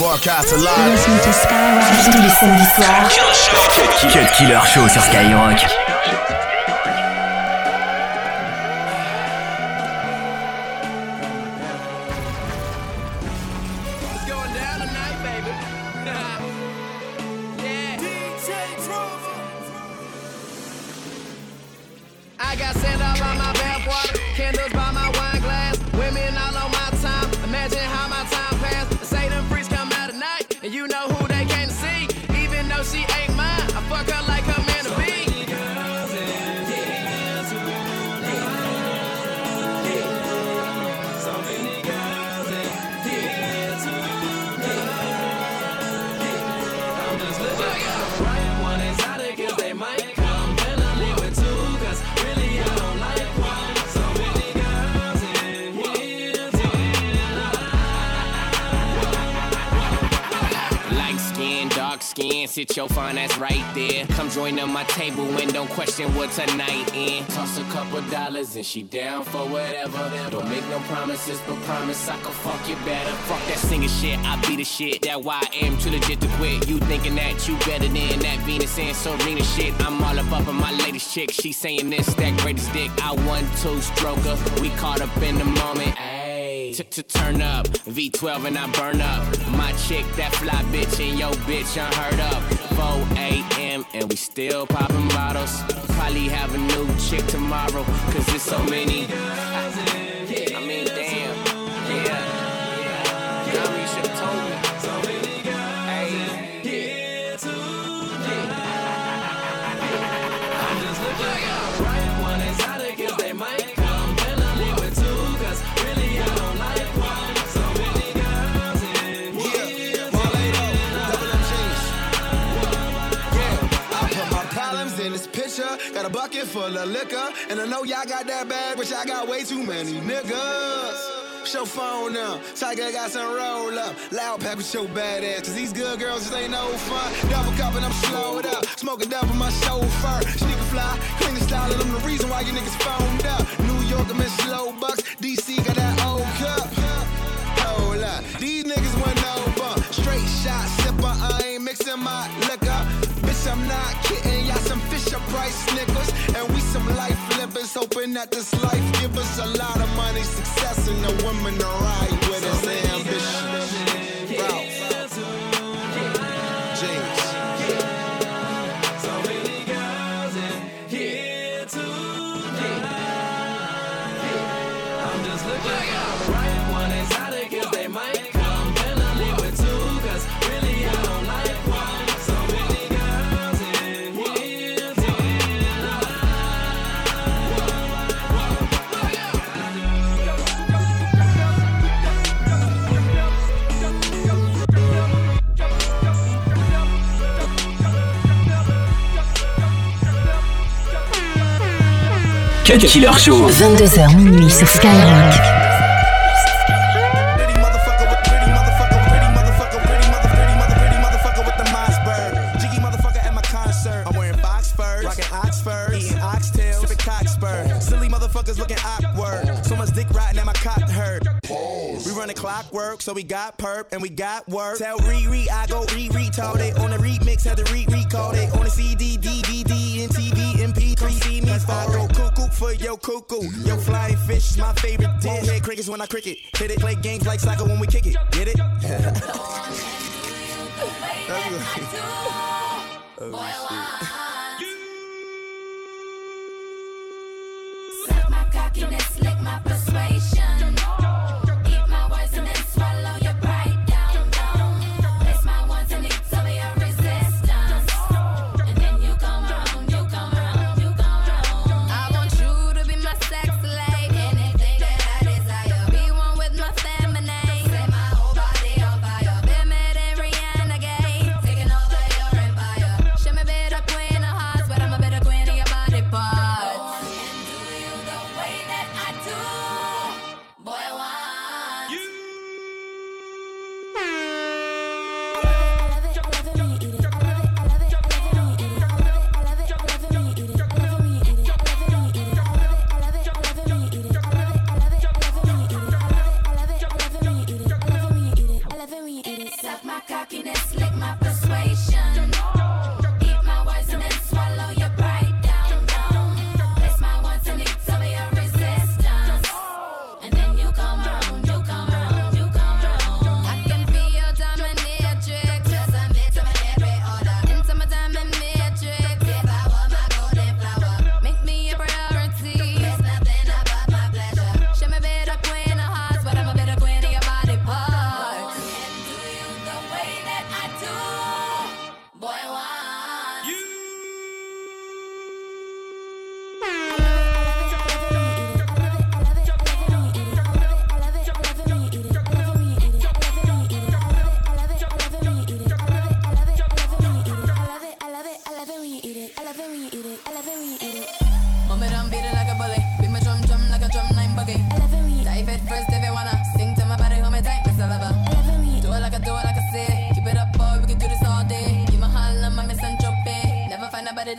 Broadcast live. Tous les samedis soirs. Cut Killer Show sur Skyrock. Sit your fine ass right there. Come join on my table and don't question what tonight in. Toss a couple dollars and she down for whatever. Don't make no promises, but promise I can fuck you better. Fuck that singing shit, I be the shit. That why I am too legit to quit. You thinking that you better than that Venus and Serena shit. I'm all up up on my latest chick. She saying this, that greatest dick. I one two stroker. We caught up in the moment. To, turn up, V12 and I burn up. My chick, that fly bitch, and yo bitch unheard of. 4 a.m. and we still popping bottles. Probably have a new chick tomorrow, cause there's so many. I Bucket full of liquor. And I know y'all got that bag, but y'all got way too many niggas. Show phone now. Tiger got some roll up. Loud pack with your badass. Cause these good girls just ain't no fun. Double cup and I'm slowed up. Smoking double my chauffeur. Sneaker fly, clean the style, and I'm the reason why you niggas phoned up. New York, I'm in slow bucks. DC got that old cup. Hold up. These niggas Hoping that this life give us a lot of money, success, and the women to ride riding at my cock hurt. We running clockwork, so we got perp and we got work. Tell Riri I go re-retard it on the remix, had to re-recall it on the CD, DVD, and MP3. See me I go cuckoo for your cuckoo. Yo, flying fish is my favorite dish. Head crickets when I cricket. Hit it, play games like soccer when we kick it. Get it? Suck my cockiness, lick my persuasion.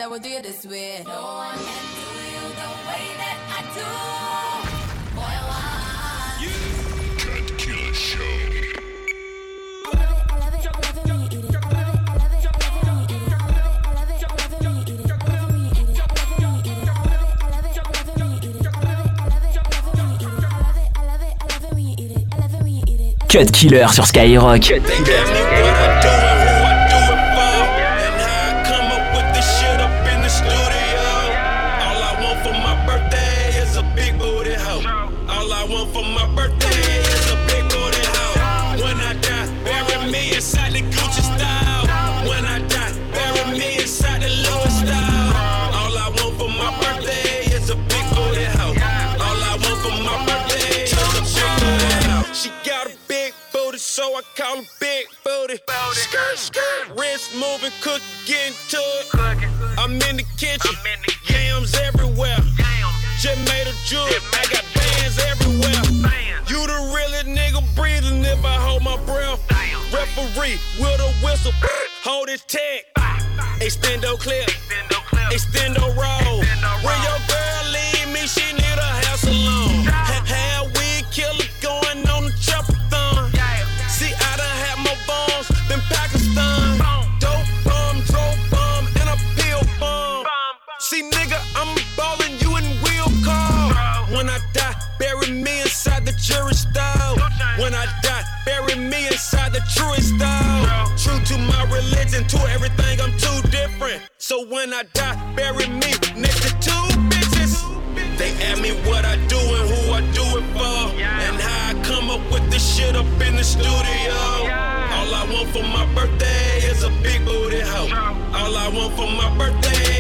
That will do you this way. No one can do you the way that I do. Boy, why? Cut Killer sur Skyrock. Wrist moving, cook, getting to it. I'm in the kitchen, yams everywhere. Just made a jewel, I got bands everywhere. You the realest nigga breathing if I hold my breath. Referee with a whistle, hold his tag. Extendo clip, extendo roll. When your girl leave me, she religion, to everything, I'm too different. So when I die, bury me next to two bitches. They ask me what I do and who I do it for, and how I come up with this shit up in the studio. All I want for my birthday is a big booty hoe. All I want for my birthday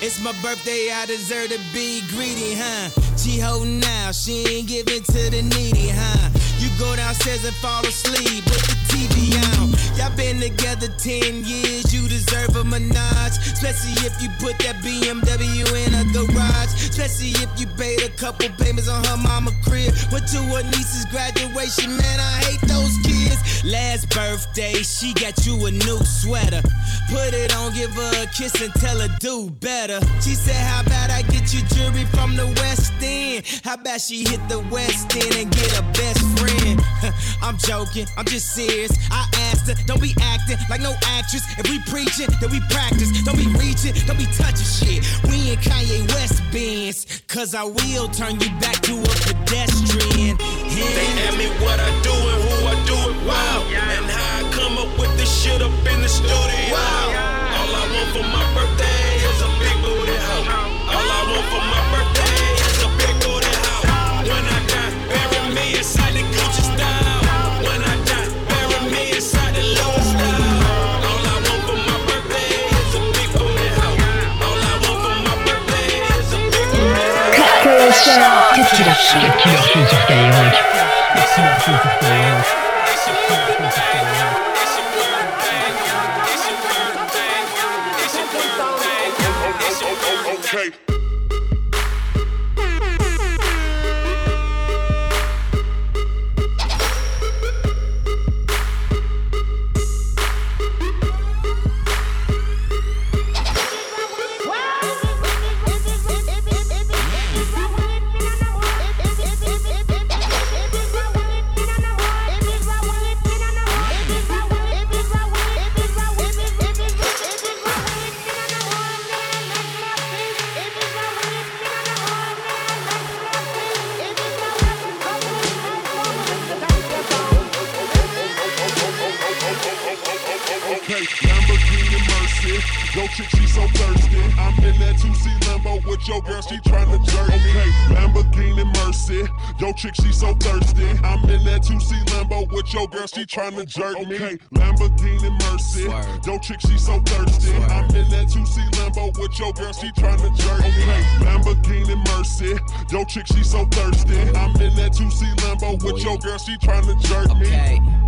It's my birthday, I deserve to be greedy, huh? She holding out, she ain't giving to the needy, huh? You go downstairs and fall asleep with the TV on. Y'all been together 10 years, you deserve a menage. Especially if you put that BMW in a garage. Especially if you paid a couple payments on her mama crib. Went to her niece's graduation, man, I hate those kids. Last birthday, she got you a new sweater. Put it on, give her a kiss and tell her do better. She said, How about I get you jewelry from the West End? How about she hit the West End and get a best friend? I'm joking, I'm just serious. I asked her, don't be acting like no actress. If we preaching, then we practice. Don't be reaching, don't be touching shit. We in Kanye West Benz, cause I will turn you back to a pedestrian. They ask me what I do and who I do it wow. And how I come up with this shit up in the studio. All I want for my birthday is a big booty hoe. All I want for my birthday is a big booty hoe. When I die, bury me inside the Gucci style. When I die, bury me inside the Louis style. All I want for my birthday is a big booty hoe. All I want for my birthday is a sur Skyrock. Cut Killer Show sur Skyrock. Okay, Lamborghini Mercy. Yo, chick, she so thirsty. I'm in that 2C Lambo with your girl, she tryna jerk me. Okay, Lamborghini Mercy. Yo, chick, she so thirsty. I'm in that 2C Lambo with your girl, she tryna jerk me. Okay, Lamborghini Mercy. Yo, chick, she so thirsty. I'm in that 2C Lambo with your girl, she tryna jerk me. Okay, Lamborghini Mercy. Yo, chick, she so thirsty. I'm in that 2C Lambo with your girl, she tryna jerk me. Okay.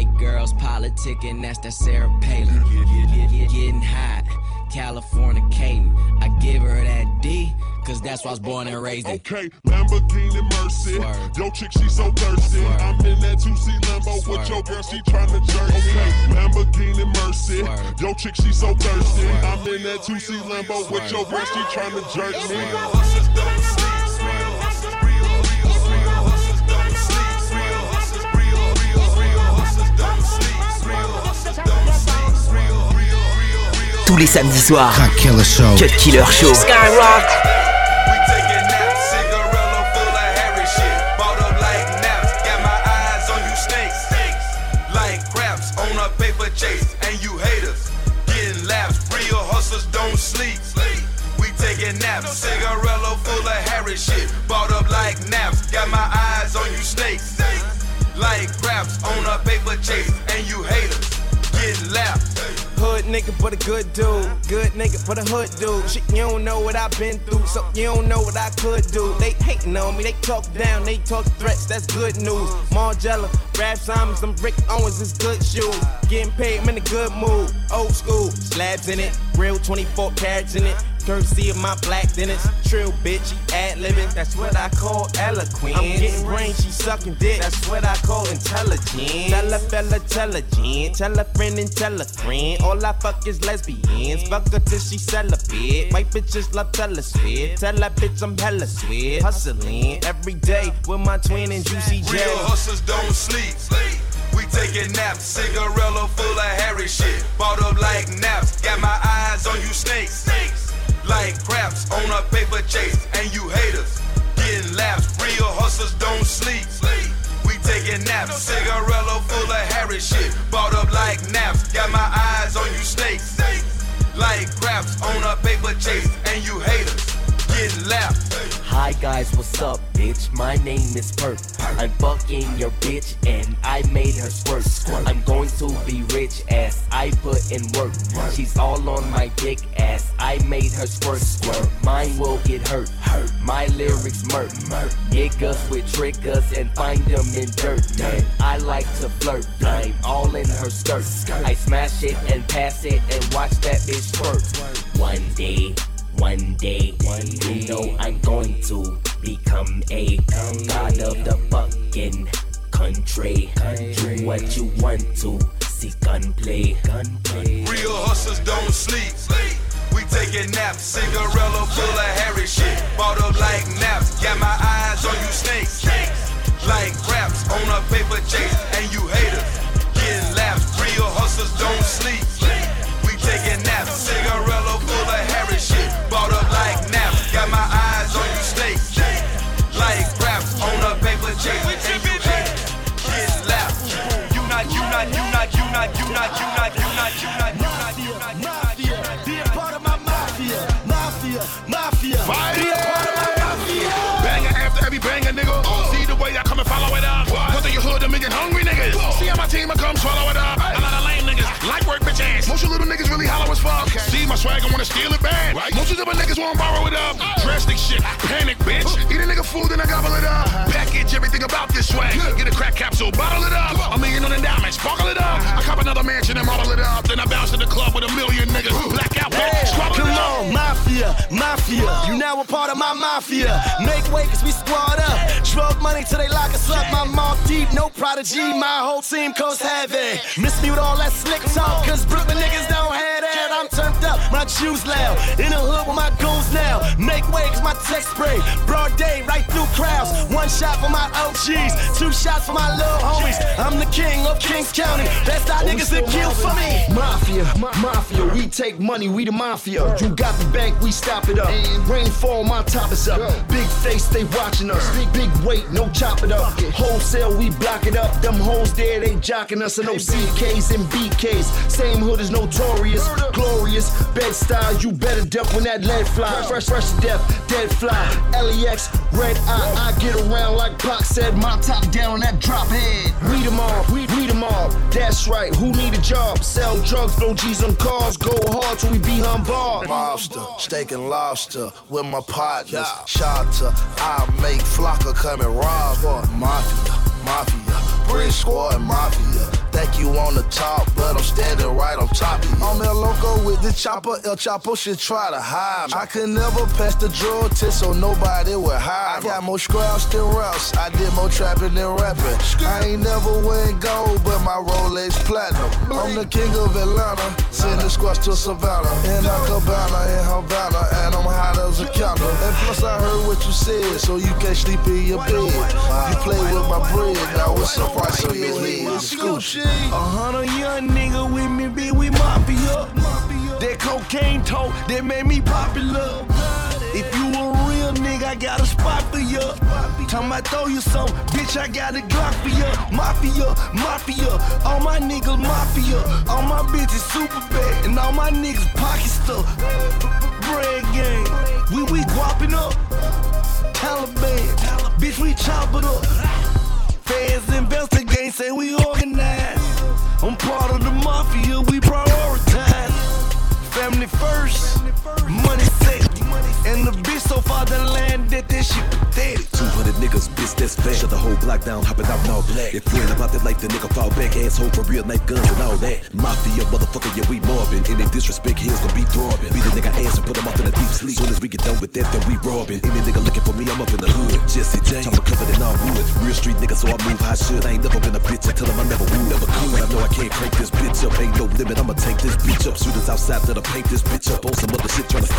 White girls politicking, that's that Sarah Palin. Getting hot, California Caden. I give her that D, cause that's why I was born and raised in. Okay, Lamborghini Mercy. Swerve. Yo, chick, she so thirsty. Swerve. I'm in that 2C Lambo with your girl, she tryna jerk. me. Okay, Lamborghini Mercy. Swerve. Yo, chick, she so thirsty. Swerve. I'm in that 2C Lambo with your girl, she tryna jerk me. Tous les samedis soirs, Cut Killer Show. Cut Killer Show. Skyrock. Naps, cigarello full of Harry shit. Bought up like naps, got my eyes on you snakes. Like craps on a paper chase, and you haters getting laps. Nigga, but a good dude. Good nigga, but a hood dude. Shit, you don't know what I've been through, so you don't know what I could do. They hating on me, they talk down, they talk threats, that's good news. Margiela, Raf Simons, them Rick Owens is good shoes. Getting paid, I'm in a good mood. Old school, slabs in it, real 24 carats in it. Courtesy of my black dentist, trill bitch, ad living. That's what I call eloquent. I'm getting brain, she sucking dick. That's what I call intelligent. Tell a fella, intelligent. Tell a friend and tell a friend. All I fuck is lesbians. Fuck her till she sell a celibate. White bitches love tell us sweet. Tell that bitch I'm hella sweet. Hustling every day with my twin and Juicy J. Real hustlers don't sleep. We taking naps, cigarello full of Harry shit. Bought up like naps, got my eyes on you snakes. snakes. Like craps on a paper chase, and you haters getting laps. Real hustlers don't sleep. We taking naps, cigarello full of Harry shit. Bought up like naps, got my eyes on you snakes. Like craps on a paper chase, Hi guys, what's up, bitch? My name is Perk. I'm fucking your bitch and I made her squirt. I'm going to be rich ass. I put in work. She's all on my dick ass. I made her squirt squirt. Mine will get hurt. My lyrics. Murk. Niggas with triggers and find them in dirt. Man, I like to flirt. I'm all in her skirt. I smash it and pass it and watch that bitch squirt. One day. One day, one day, you know I'm going to become a god of the fucking country. Do what you want to, see gunplay, gunplay. Real hustlers don't sleep. We taking naps, cigarello full of Harry shit. Bought up like naps, got my eyes on you snakes. Like craps on a paper chase, you not. Be a part of my mafia, mafia, mafia. Be a mafia. After every banger, nigga. See the way I come and follow it up. Go through your hood make it hungry niggas. See how my team I come swallow it up. A lot of lame niggas, like work bitch ass. Most of little niggas really hollow as fuck. See my swag and wanna steal it bad. Most of the niggas wanna borrow it up. Drastic shit, panic bitch. Eat a nigga food and I gobble it up. Everything about this swag. Get a crack capsule, bottle it up. A million on the diamonds, sparkle it up. I cop another mansion and model it up. Then I bounce to the club with a million niggas. Blackout, bitch. Squabble Come on, mafia, mafia. You now a part of my mafia. Make way cause we squad up. Drug money till they lock us up. My mark deep no prodigy, my whole team coast heavy. Miss me with all that slick talk, cause Brooklyn niggas don't have that. I'm turned up, my juice loud. In the hood with my goons now. Make way, cause my text spray. Broad day, right through crowds. One shot for my OGs, two shots for my little homies. I'm the king of Kings County. Best out niggas that kill for me. Mafia, mafia, we take money, we the mafia. You got the bank, we stop it up. Rainfall, my top is up. Big face, they watching us. Big, big weight, no chop it up. Wholesale, we block it up. Them hoes there, they jocking us. And no CKs and BKs. Same hood is notorious, glorious. Bed-Stuy, you better duck when that lead fly. Fresh, fresh to death, dead fly. LEX, red eye, I get around like Pac said. My top down, that drop head. Read them all, we read them all. That's right, who need a job? Sell drugs, throw G's on cars. Go hard till we be on bar. Mobster, steak and lobster with my partners. Shotter, I make flocker come and rob her. Mafia, mafia, bridge squad and mafia. Think you on the top, but I'm standing right on top of you. I'm El Loco with the chopper, El Chapo should try to hide me. I could never pass the drug test, so nobody would hide. I got more scraps than raps, I did more trapping than rapping. I ain't never win gold, but my Rolex platinum. I'm the king of Atlanta, send the squash to Savannah. In cabana, in Havana, and I'm hot as a candle. And plus I heard what you said, so you can't sleep in your bed. You play with my bread, now what's the price of your head? Scooch. A hundred young nigga with me, be we mafia. That cocaine tote that made me popular. If you a real nigga, I got a spot for ya. Time I throw you some, bitch, I got a Glock for ya. Mafia, mafia, all my niggas mafia. All my bitches super bad, and all my niggas pocket stuff. Bread gang, we we guapping up. Taliban, bitch, we chop it up. Say we organized. I'm part of the mafia, we prioritize. Family first, money. And the bitch so far the land that this shit pathetic. 200 niggas, bitch, that's fat. Shut the whole block down, hopping out all black. If you ain't about that life, the nigga fall back. Asshole for real, knife guns and all that. Mafia, motherfucker, yeah, we mobbing. Any disrespect, here's gonna be throbbing. Beat a nigga ass and put him off in a deep sleep. Soon as we get done with that, then we robbing. Any nigga looking for me, I'm up in the hood. Jesse James, I'm covered in all wood. Real street nigga, so I move how I should. I ain't never been a bitch, I tell him I never would. Never could. I know I can't crank this bitch up. Ain't no limit, I'ma take this bitch up. Shooters outside that'll paint this bitch up. On some other shit, tryna stank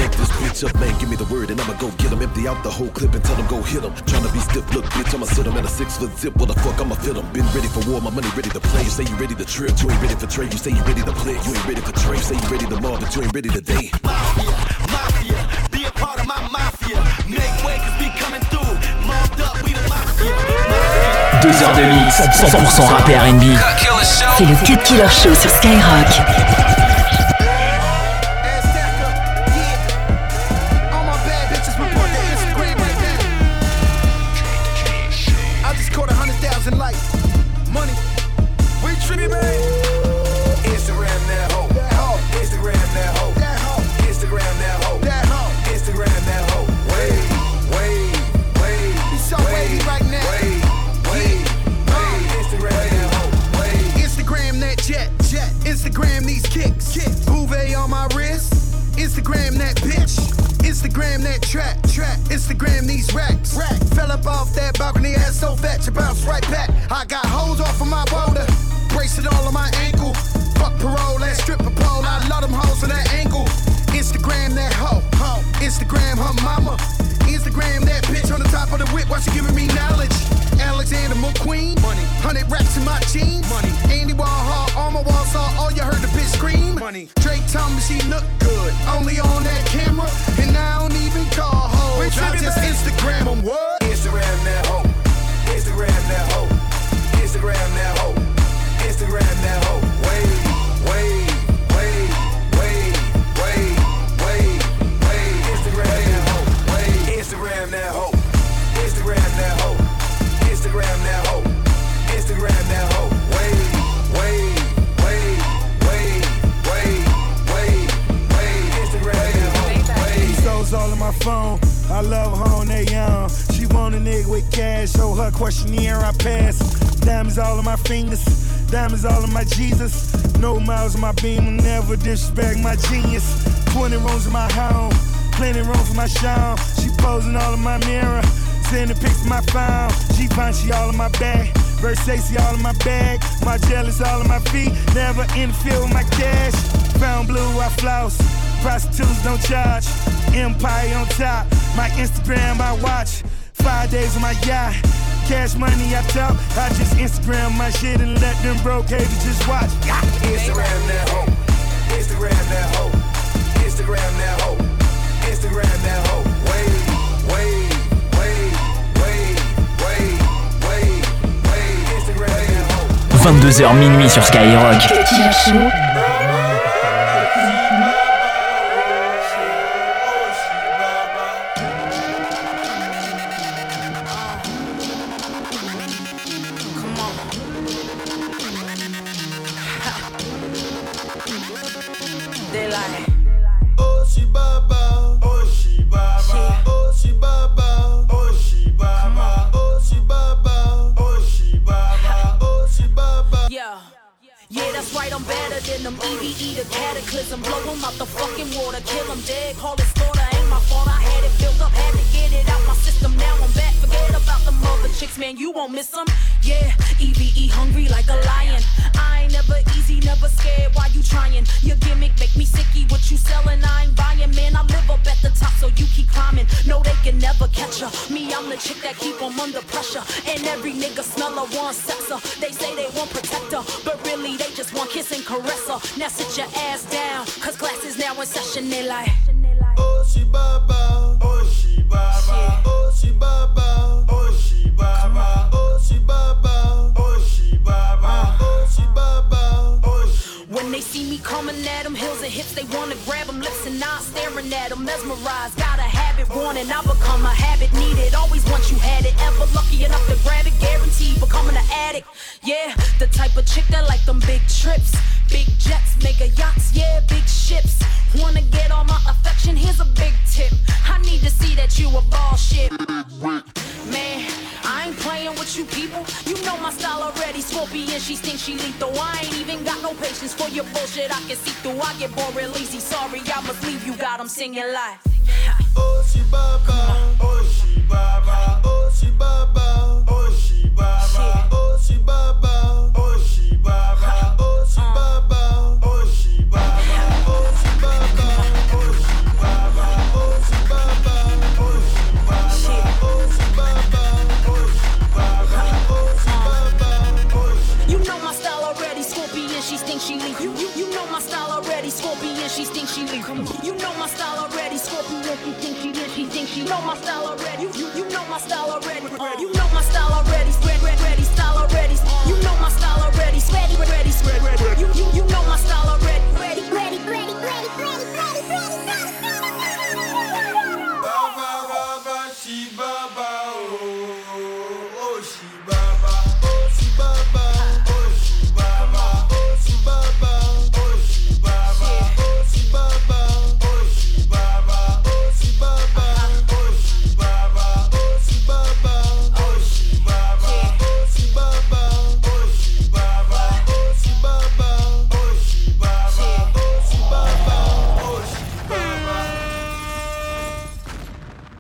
this up. Man, give me the word and I'ma go get him. Empty out the whole clip and tell him go hit him. Tryna be stiff, look, bitch, I'ma sit him in a six foot zip. What the fuck, I'ma fit him. Been ready for war, my money ready to play. You say you ready to trip, you ain't ready for trade. You say you ready to play, you ain't ready for trade. You say you ready to mob, but you ain't ready to date. Mafia, mafia, be a part of my mafia. Make way, cause we coming through. Mobbed up, we the mafia. Deux heures de mix, 100% rap et R&B. C'est le Cut Killer Show sur Skyrock. Fell up off that balcony, ass so fat, you bounce right back. I got hoes off of my boulder, On my beam. Will never disrespect my genius. 20 rooms in my home. Plenty room for my show. She posing all in my mirror. Sending pics to my phone. She she all in my bag. Versace all in my bag, my jealous all in my feet. Never interfere with my cash. Found blue, I floss. Prostitutes don't charge. Empire on top. My Instagram, I watch. Five days on my yacht. Cash money, I talk. I just Instagram my shit and let them broke haters just watch. Instagram that hoe. Instagram that hoe. Instagram that hoe. Instagram that hoe. Wait, wait, wait, wait, wait, wait, wait. Instagram that hoe. 22h minuit sur Skyrock. Climbing. No, they can never catch her. Me, I'm the chick that keep 'em under pressure. And every nigga smell her, want sex her. They say they want protect her, but really they just want kiss and caress her. Now sit your ass down, cause class is now in session. They like, Oh, she baba. Oh, she baba. Oh, oh, oh, she baba. Oh, she baba. Oh, she baba. Oh, she baba. Oh, she baba. Oh, she When they see me coming at them, heels and hips, they wanna grab them, eyes staring at them, mesmerized. Got a habit, wanting, I become a habit, needed. Always once you had it, ever lucky enough to grab it, guaranteed becoming an addict. Yeah, the type of chick that like them big trips, big jets, mega yachts, yeah, big ships. Wanna get all my affection? Here's a big tip. I need to see that you a ball shit. Man, I ain't playing with you people. You know my style already. Scorpion, she thinks she lethal. I ain't even got no patience for your bullshit. I can see through. I get bored easy. Sorry, I must leave you. Got 'em singing live. Oh, she baba. Oh, she baba. Oh, she baba. come on. You know my style already. Scorpion, if you think you, if you think you know my style already. You, you, you know my style already. Uh, you know my style already. Spread, red, ready, style already. You know my style already. Spread, ready, spread, ready. You, you, you know my style already.